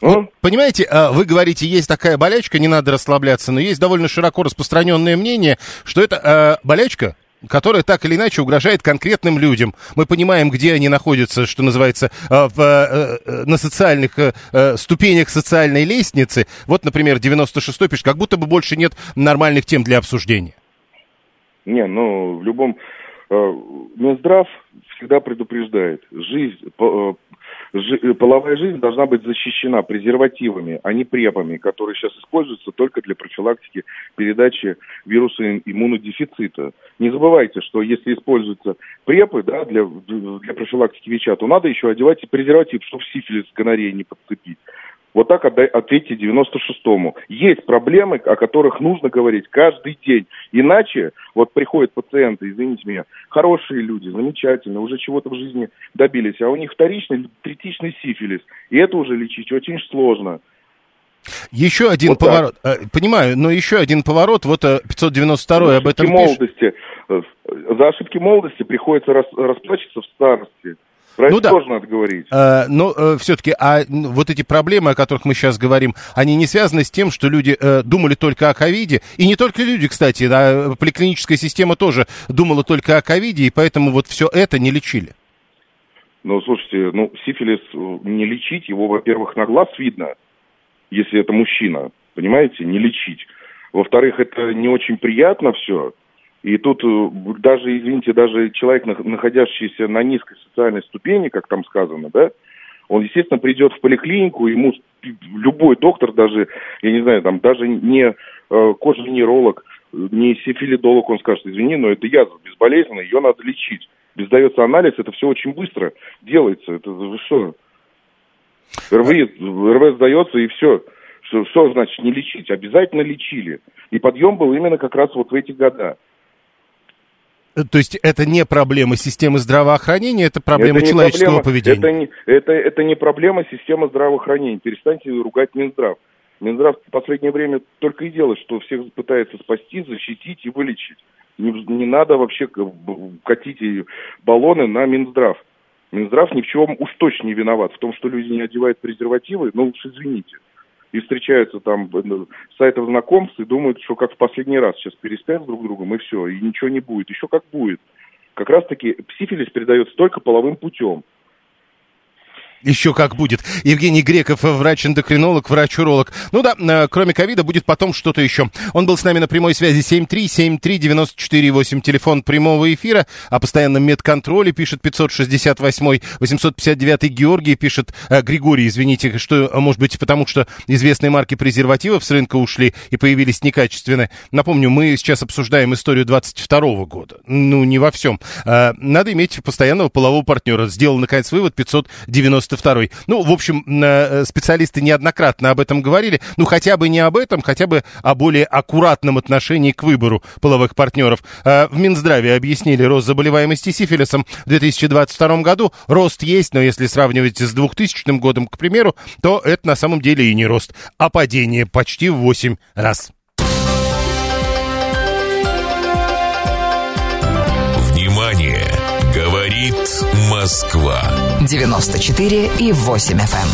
Ну, понимаете, а, вы говорите, есть такая болячка, не надо расслабляться, но есть довольно широко распространенное мнение, что это э, болячка, которая так или иначе угрожает конкретным людям. Мы понимаем, где они находятся, что называется, в, э, на социальных э, ступенях социальной лестницы. Вот, например, 96-й пишет, как будто бы больше нет нормальных тем для обсуждения. Не, ну, в любом... Минздрав всегда предупреждает. Жизнь, Э, половая жизнь должна быть защищена презервативами, а не препами, которые сейчас используются только для профилактики передачи вируса иммунодефицита. Не забывайте, что если используются препы да, для, для профилактики ВИЧа, то надо еще одевать и презерватив, чтобы сифилис, гонорея не подцепить. Вот так ответьте 96-му. Есть проблемы, о которых нужно говорить каждый день. Иначе вот приходят пациенты, извините меня, хорошие люди, замечательные, уже чего-то в жизни добились, а у них вторичный, третичный сифилис. И это уже лечить очень сложно. Еще один вот поворот. Так. Э, понимаю, но еще один поворот. Вот 592 об этом молодости, пишет. Э, за ошибки молодости приходится расплачиваться в старости. Про ну, это да. тоже надо говорить. А, но э, все-таки, а вот эти проблемы, о которых мы сейчас говорим, они не связаны с тем, что люди э, думали только о ковиде. И не только люди, кстати, да, поликлиническая система тоже думала только о ковиде, и поэтому вот все это не лечили. Ну, слушайте, ну, сифилис э, не лечить, его, во-первых, на глаз видно, если это мужчина, понимаете, не лечить. Во-вторых, это не очень приятно все. И тут э, даже, извините, даже человек, находящийся на низкой социальной ступени, как там сказано, да, он, естественно, придет в поликлинику, ему любой доктор, даже, я не знаю, там, даже не э, кожевенеролог, не сифилидолог, он скажет, извини, но это язва безболезненная, ее надо лечить. Сдается анализ, это все очень быстро делается. Это что? РВИ, РВ сдается и все. Что, что значит не лечить? Обязательно лечили. И подъем был именно как раз вот в эти года. То есть это не проблема системы здравоохранения, это проблема это человеческого проблема, поведения. Это не, это, это не проблема системы здравоохранения. Перестаньте ругать Минздрав. Минздрав в последнее время только и делает, что всех пытается спасти, защитить и вылечить. Не, не надо вообще катить баллоны на Минздрав. Минздрав ни в чем уж точно не виноват. В том, что люди не одевают презервативы, ну уж извините и встречаются там с сайтов знакомств и думают, что как в последний раз сейчас переспят друг с другом и все, и ничего не будет. Еще как будет. Как раз таки сифилис передается только половым путем. Еще как будет. Евгений Греков, врач-эндокринолог, врач-уролог. Ну да, э, кроме ковида будет потом что-то еще. Он был с нами на прямой связи 7373948, телефон прямого эфира. О постоянном медконтроле пишет 568 859 Георгий, пишет э, Григорий, извините, что, может быть, потому что известные марки презервативов с рынка ушли и появились некачественные. Напомню, мы сейчас обсуждаем историю 22 года. Ну, не во всем. Э, надо иметь постоянного полового партнера. Сделал, наконец, вывод 590 92-й. Ну, в общем, э, специалисты неоднократно об этом говорили. Ну, хотя бы не об этом, хотя бы о более аккуратном отношении к выбору половых партнеров. Э, в Минздраве объяснили рост заболеваемости сифилисом в 2022 году. Рост есть, но если сравнивать с 2000 годом, к примеру, то это на самом деле и не рост, а падение почти в 8 раз. Внимание! Говорит Москва. 94 и 8 FM. эм.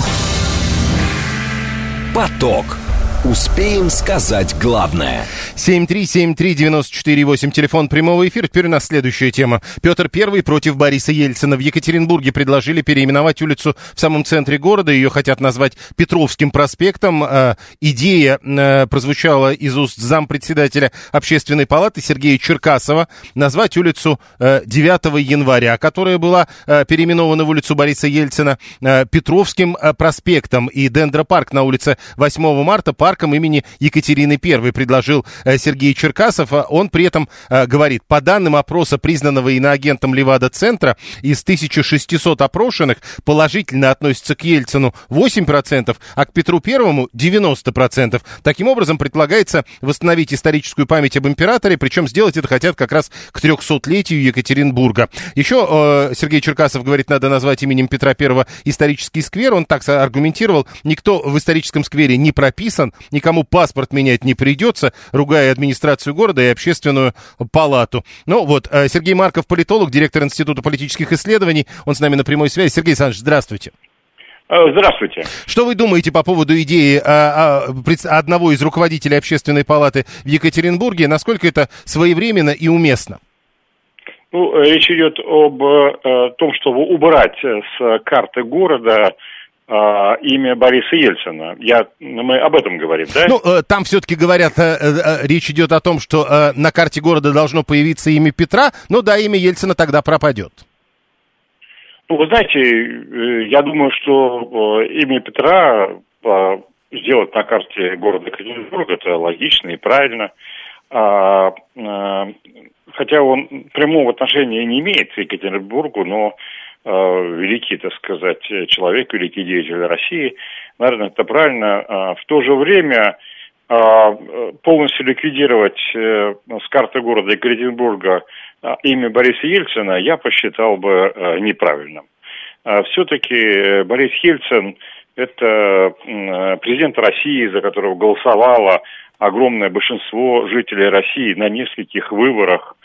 Поток. Успеем сказать главное. 7373948, телефон прямого эфира. Теперь у нас следующая тема. Петр I против Бориса Ельцина. В Екатеринбурге предложили переименовать улицу в самом центре города. Ее хотят назвать Петровским проспектом. Э, идея э, прозвучала из уст зампредседателя Общественной палаты Сергея Черкасова назвать улицу э, 9 января, которая была э, переименована в улицу Бориса Ельцина э, Петровским э, проспектом. И Дендропарк на улице 8 марта парком имени Екатерины I предложил э, Сергей Черкасов. А Он при этом э, говорит, по данным опроса, признанного иноагентом Левада-центра, из 1600 опрошенных положительно относятся к Ельцину 8%, а к Петру Первому 90%. Таким образом, предполагается восстановить историческую память об императоре, причем сделать это хотят как раз к 300-летию Екатеринбурга. Еще э, Сергей Черкасов говорит, надо назвать именем Петра Первого исторический сквер. Он так аргументировал, никто в историческом сквере не прописан, никому паспорт менять не придется, ругая администрацию города и общественную палату. Ну вот, э, Сергей Марков, политолог, директор Института политических исследований, он с нами на прямой связи. Сергей Александрович, здравствуйте. Здравствуйте. Что вы думаете по поводу идеи а, а, одного из руководителей общественной палаты в Екатеринбурге? Насколько это своевременно и уместно? Ну, э, речь идет об э, том, чтобы убрать э, с карты города э, имя Бориса Ельцина. Я, мы об этом говорим, да? Ну, э, там все-таки говорят, э, э, речь идет о том, что на карте города должно появиться имя Петра, но да, имя Ельцина тогда пропадет. Ну, вы знаете, я думаю, что имя Петра сделать на карте города Екатеринбург это логично и правильно. А, хотя он прямого отношения не имеет к Екатеринбургу, но великий, так сказать, человек, великий деятель России, наверное, это правильно. А, в то же время а, э, полностью ликвидировать э, с карты города Екатеринбурга а, имя Бориса Ельцина я посчитал бы э, неправильным. Все-таки Борис Ельцин – это э, президент России, за которого голосовало огромное большинство жителей России на нескольких выборах.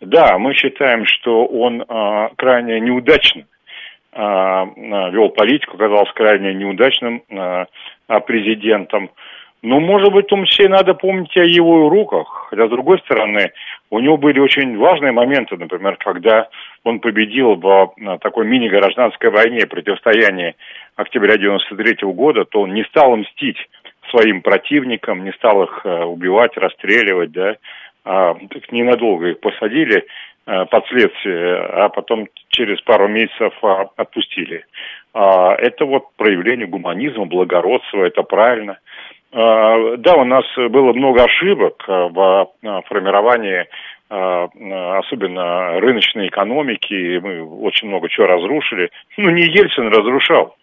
Да, мы считаем, что он а, крайне неудачно а, а, вел политику, оказался крайне неудачным а, а, президентом. Но, может быть, в том числе надо помнить о его руках. Хотя, с другой стороны, у него были очень важные моменты, например, когда он победил в а, такой мини-гражданской войне, противостоянии октября 93 года, то он не стал мстить своим противникам, не стал их убивать, расстреливать, да, а, так ненадолго их посадили э, под следствие, а потом через пару месяцев а, отпустили. А, это вот проявление гуманизма, благородства, это правильно. А, Да, у нас было много ошибок а, в а, формировании а, а, особенно рыночной экономики, мы очень много чего разрушили. Ну, не Ельцин разрушал.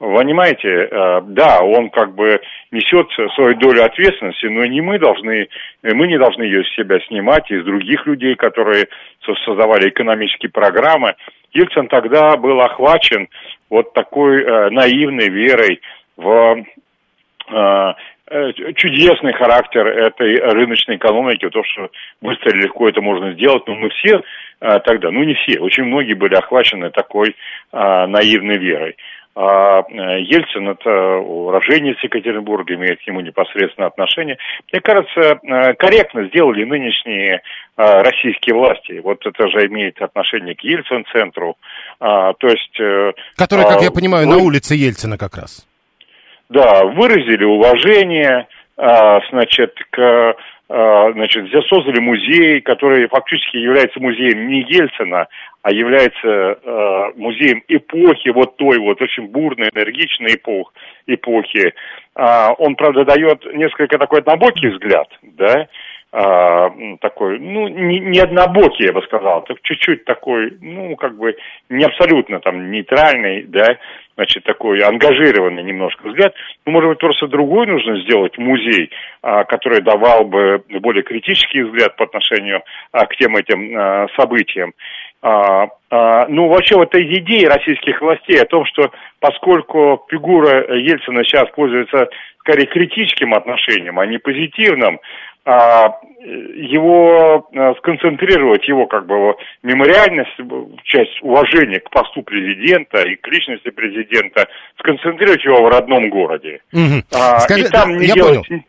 Понимаете, э, да, он как бы несет свою долю ответственности, но не мы должны, мы не должны ее с себя снимать, из других людей, которые со- создавали экономические программы. Ельцин тогда был охвачен вот такой э, наивной верой в э, э, чудесный характер этой рыночной экономики, то, что быстро и легко это можно сделать, но мы все э, тогда, ну не все, очень многие были охвачены такой э, наивной верой. А э, Ельцин это уроженец Екатеринбурга, имеет к нему непосредственное отношение. Мне кажется, э, корректно сделали нынешние э, российские власти. Вот это же имеет отношение к Ельцин-центру. А, То есть... Который, как а, я понимаю, вы- на улице Ельцина как раз. да, выразили уважение, а, значит, к, значит, здесь создали музей, который фактически является музеем не Ельцина, а является а, музеем эпохи, вот той вот очень бурной, энергичной эпох, эпохи. А, он, правда, дает несколько такой однобокий взгляд, да, такой, ну, не, не однобокий, я бы сказал, так чуть-чуть такой, ну, как бы не абсолютно там нейтральный, да, значит, такой ангажированный немножко взгляд. Ну, может быть, просто другой нужно сделать музей, а, который давал бы более критический взгляд по отношению а, к тем этим а, событиям. А, а, ну, вообще, вот эта идея российских властей о том, что поскольку фигура Ельцина сейчас пользуется скорее критическим отношением, а не позитивным, а, его а, сконцентрировать, его как бы мемориальность, часть уважения к посту президента и к личности президента, сконцентрировать его в родном городе. А, Скажи- и там не я делать понял.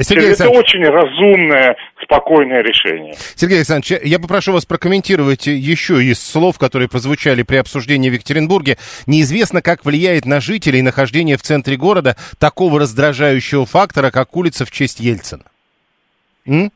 Сергей это очень разумное, спокойное решение. Сергей Александрович, я попрошу вас прокомментировать еще из слов, которые прозвучали при обсуждении в Екатеринбурге. Неизвестно, как влияет на жителей нахождение в центре города такого раздражающего фактора, как улица в честь Ельцина. М?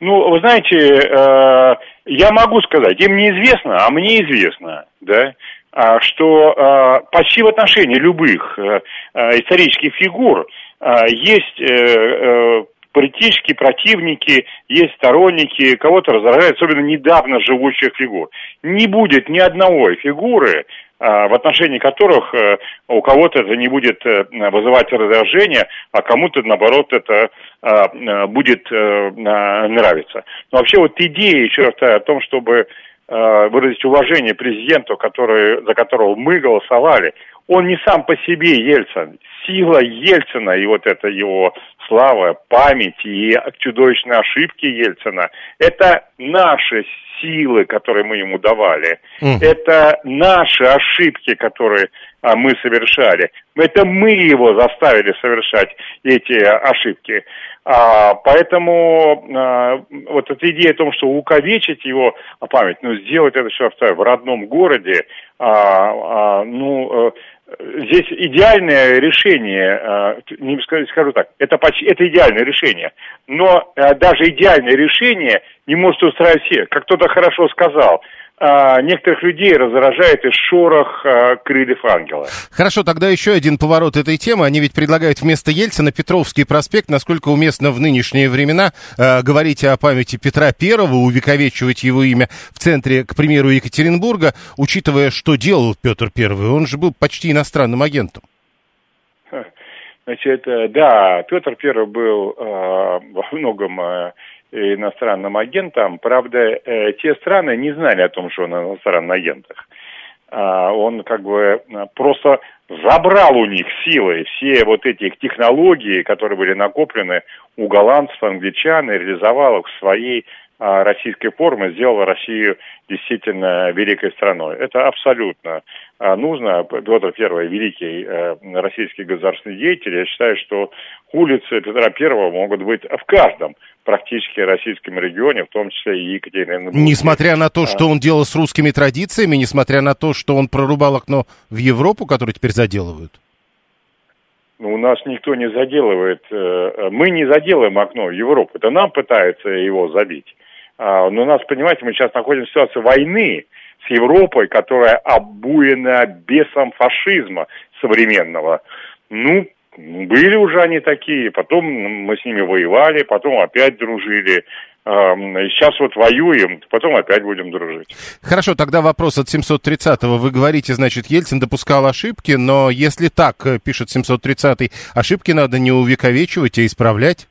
Ну, вы знаете, э, я могу сказать, им неизвестно, а мне известно, да, а, что э, почти в отношении любых э, э, исторических фигур э, есть э, э, политические противники, есть сторонники, кого-то раздражают, особенно недавно живущих фигур. Не будет ни одного фигуры, в отношении которых э, у кого-то это не будет э, вызывать раздражение, а кому-то, наоборот, это э, будет э, нравиться. Но вообще вот идея, еще раз о том, чтобы э, выразить уважение президенту, который, за которого мы голосовали, он не сам по себе Ельцин. Сила Ельцина и вот это его слава, память и чудовищные ошибки Ельцина, это наши силы, которые мы ему давали. Мгм. Это наши ошибки, которые а, мы совершали. Это мы его заставили совершать эти ошибки. А, поэтому а, вот эта идея о том, что увековечить его память, ну, сделать это все в родном городе, а, а, ну, э, здесь идеальное решение, а, не скажу, скажу так, это, почти, это идеальное решение, но а, даже идеальное решение не может устраивать всех. Как кто-то хорошо сказал, а, некоторых людей раздражает и шорох а, крыльев ангела. Хорошо, тогда еще один поворот этой темы. Они ведь предлагают вместо Ельцина Петровский проспект. Насколько уместно в нынешние времена э, говорить о памяти Петра Первого, увековечивать его имя в центре, к примеру, Екатеринбурга, учитывая, что делал Петр Первый. Он же был почти иностранным агентом. Значит, э, да, Петр Первый был э, во многом э, иностранным агентом. Правда, э, те страны не знали о том, что он иностранный агент. А, он как бы э, просто забрал у них силой все вот эти технологии, которые были накоплены у голландцев, англичан, и реализовал их в своей российской форме, сделал Россию действительно великой страной. Это абсолютно а, нужно. Петр Первый великий э, российский государственный деятель. Я считаю, что улицы Петра Первого могут быть в каждом практически российском регионе, в том числе и Екатеринбурге. Несмотря на то, А, что он делал с русскими традициями, несмотря на то, что он прорубал окно в Европу, которое теперь заделывают. Ну, у нас никто не заделывает, э, мы не заделаем окно в Европу, это нам пытаются его забить. А, Но у нас, понимаете, мы сейчас находимся в ситуации войны с Европой, которая обуена бесом фашизма современного. Ну, были уже они такие, потом мы с ними воевали, потом опять дружили. А, Сейчас вот воюем, потом опять будем дружить. Хорошо, тогда вопрос от 730-го. Вы говорите, значит, Ельцин допускал ошибки, но если так, э, пишет 730-й, ошибки надо не увековечивать, а исправлять?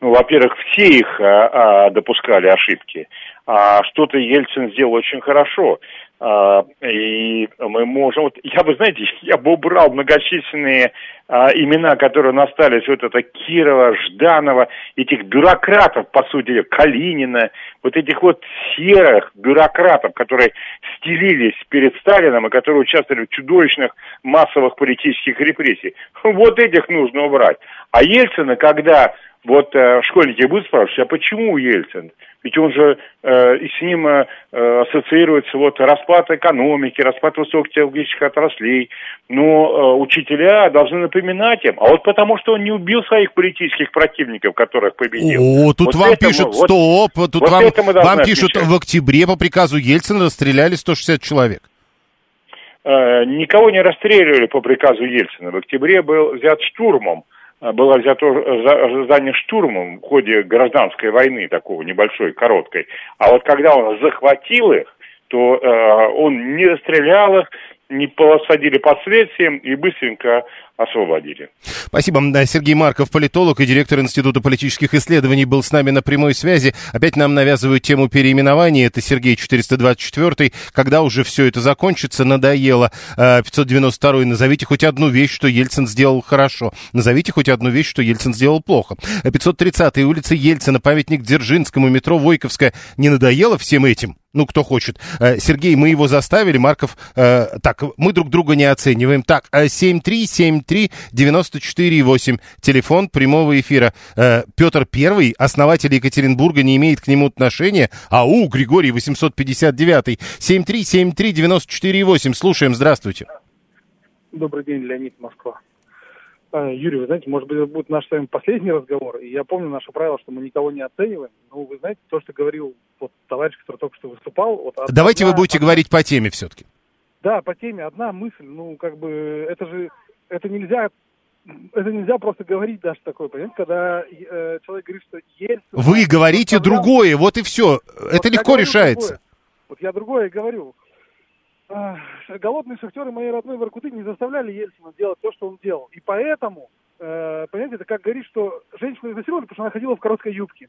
Ну, во-первых, все их а, а, допускали ошибки. А что-то Ельцин сделал очень хорошо. А, и мы можем... Вот, я бы, знаете, я бы убрал многочисленные а, имена, которые у нас остались. Вот это Кирова, Жданова, этих бюрократов, по сути, Калинина, вот этих вот серых бюрократов, которые стелились перед Сталином и которые участвовали в чудовищных массовых политических репрессий. Вот этих нужно убрать. А Ельцина, когда вот э, школьники будут спрашивать, а почему Ельцин? Ведь он же, э, с ним э, э, ассоциируется вот распад экономики, распад высоких технологических отраслей. Но э, учителя должны напоминать им. А вот потому, что он не убил своих политических противников, которых победил. О, тут Вот вам это мы- пишут, вот- стоп, тут вот вам, вам пишут, отмечать. в октябре по приказу Ельцина расстреляли 160 человек. Э, никого не расстреливали по приказу Ельцина. В октябре был взят штурмом, э, было взято за- здание штурмом в ходе гражданской войны, такого небольшой, короткой. А вот когда он захватил их, то э, он не расстрелял их, не посадили под следствием и быстренько освободили. Спасибо. Сергей Марков, политолог и директор Института политических исследований, был с нами на прямой связи. Опять нам навязывают тему переименования. Это Сергей 424. Когда уже все это закончится, надоело. 592. Назовите хоть одну вещь, что Ельцин сделал хорошо. Назовите хоть одну вещь, что Ельцин сделал плохо. 530. Улица Ельцина, памятник Дзержинскому, метро Войковская. Не надоело всем этим? Ну, кто хочет. Сергей, мы его заставили. Марков, так, мы друг друга не оцениваем. Так, 7373 7373948. Телефон прямого эфира. Э, Петр Первый, основатель Екатеринбурга, не имеет к нему отношения. АУ, Григорий 859. 7373948. Слушаем, здравствуйте. Добрый день, Леонид, Москва. А, Юрий, вы знаете, может быть, это будет наш с вами последний разговор. И я помню наше правило, что мы никого не оцениваем. Но вы знаете, то, что говорил вот, товарищ, который только что выступал... Вот, Давайте одна, вы будете одна... говорить по теме все-таки. Да, по теме. Одна мысль, ну, как бы, это же это нельзя это нельзя просто говорить даже такое, понимаете, когда э, человек говорит, что Ельцин... Вы говорите другое, вот и все. Вот это легко решается. Другое. Вот я другое говорю. А, голодные шахтеры моей родной Воркуты не заставляли Ельцина делать то, что он делал. И поэтому, э, понимаете, это как говорить, что женщину изнасиловали, потому что она ходила в короткой юбке.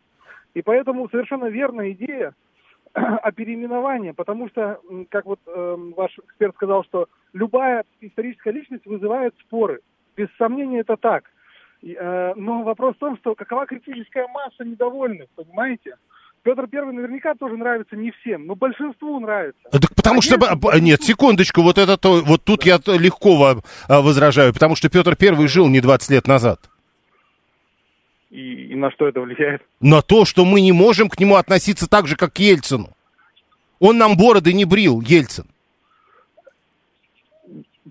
И поэтому совершенно верная идея о переименовании, потому что, как вот э, ваш эксперт сказал, что любая историческая личность вызывает споры. Без сомнения это так. Э, но вопрос в том, что какова критическая масса недовольных, понимаете? Петр Первый наверняка тоже нравится не всем, но большинству нравится. Так потому а что... Если... Нет, секундочку, вот это то... Вот тут я легко а, возражаю, потому что Петр Первый жил не 20 лет назад. И, и на что это влияет? На то, что мы не можем к нему относиться так же, как к Ельцину. Он нам бороды не брил, Ельцин.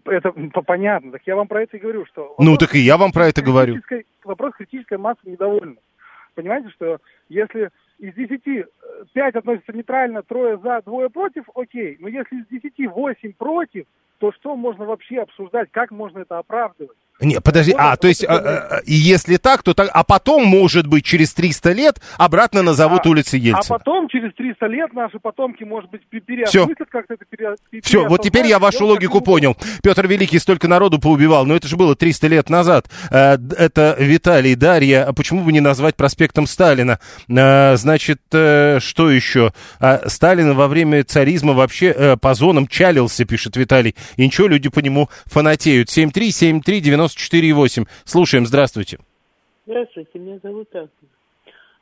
Это понятно. Так я вам про это и говорю, что... Ну, так и я вам про это говорю. Вопрос критической массы недовольных. Понимаете, что если из 10 5 э, относятся нейтрально, трое за, двое против, окей. Но если из 10 8 против, то что можно вообще обсуждать, как можно это оправдывать? Не, подожди, а, то есть, а, а, если так, то так, а потом, может быть, через 300 лет обратно назовут а, улицы Ельцина. А потом, через 300 лет, наши потомки, может быть, переосмыслят как-то это пере, Все, вот теперь я вашу логику понял. Петр Великий столько народу поубивал, но это же было 300 лет назад. Э, это Виталий, Дарья, а почему бы не назвать проспектом Сталина? Э, значит, э, что еще? Сталин во время царизма вообще по зонам чалился, пишет Виталий. И ничего, люди по нему фанатеют. 73739 94,8. Слушаем, здравствуйте. Здравствуйте, меня зовут Агния.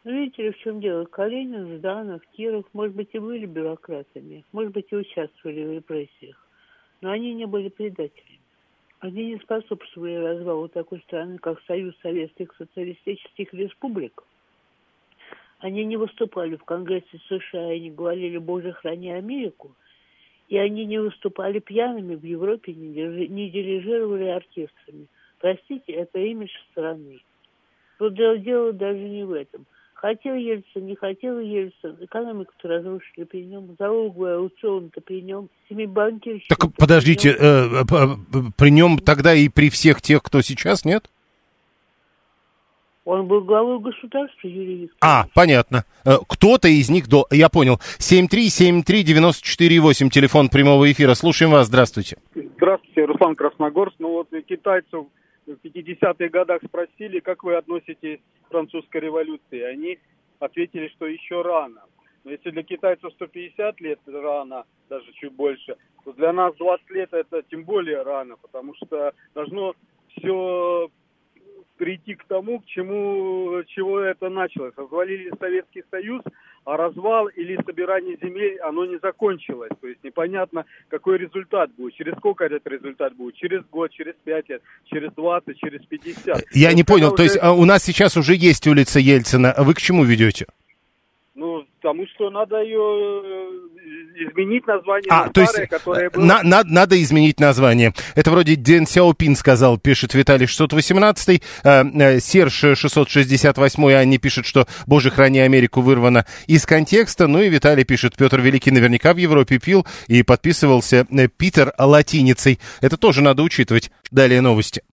Ну, видите ли, в чем дело? Калинин, Жданов, Киров, может быть, и были бюрократами, может быть, и участвовали в репрессиях, но они не были предателями. Они не способствовали развалу такой страны, как Союз Советских Социалистических Республик. Они не выступали в Конгрессе США и не говорили «Боже, храни Америку», и они не выступали пьяными в Европе, не дирижировали оркестрами. Простите, это имидж страны. Тут дело даже не в этом. Хотел Ельцин, не хотел Ельцин. Экономику-то разрушили при нем. Залоговый аукцион-то при нем. Семибанкирщики. Так подождите, при, э, э, при нем тогда и при всех тех, кто сейчас, нет? Он был главой государства, Юрий Викторович. А, понятно. Э, кто-то из них, до... я понял. 7373948, телефон прямого эфира. Слушаем вас, здравствуйте. Здравствуйте, Руслан Красногорск. Ну вот китайцев в 50-х годах спросили, как вы относитесь к французской революции. Они ответили, что еще рано. Но если для китайцев 150 лет рано, даже чуть больше, то для нас 20 лет это тем более рано, потому что должно все прийти к тому, к чему, чего это началось. Развалили Советский Союз, а развал или собирание земель, оно не закончилось. То есть непонятно, какой результат будет. Через сколько этот результат будет? Через год, через пять лет, через 20, через 50. Я то не понял, уже... то есть а, у нас сейчас уже есть улица Ельцина. А вы к чему ведете? Ну, потому что надо ее э, изменить название а, на то старое, есть, которое было... На, на, надо изменить название. Это вроде Дэн Сяопин сказал, пишет Виталий 618, э, э, Серж 668, они пишут, что «Боже, храни Америку» вырвано из контекста. Ну и Виталий пишет, Петр Великий наверняка в Европе пил и подписывался э, Питер латиницей. Это тоже надо учитывать. Далее новости.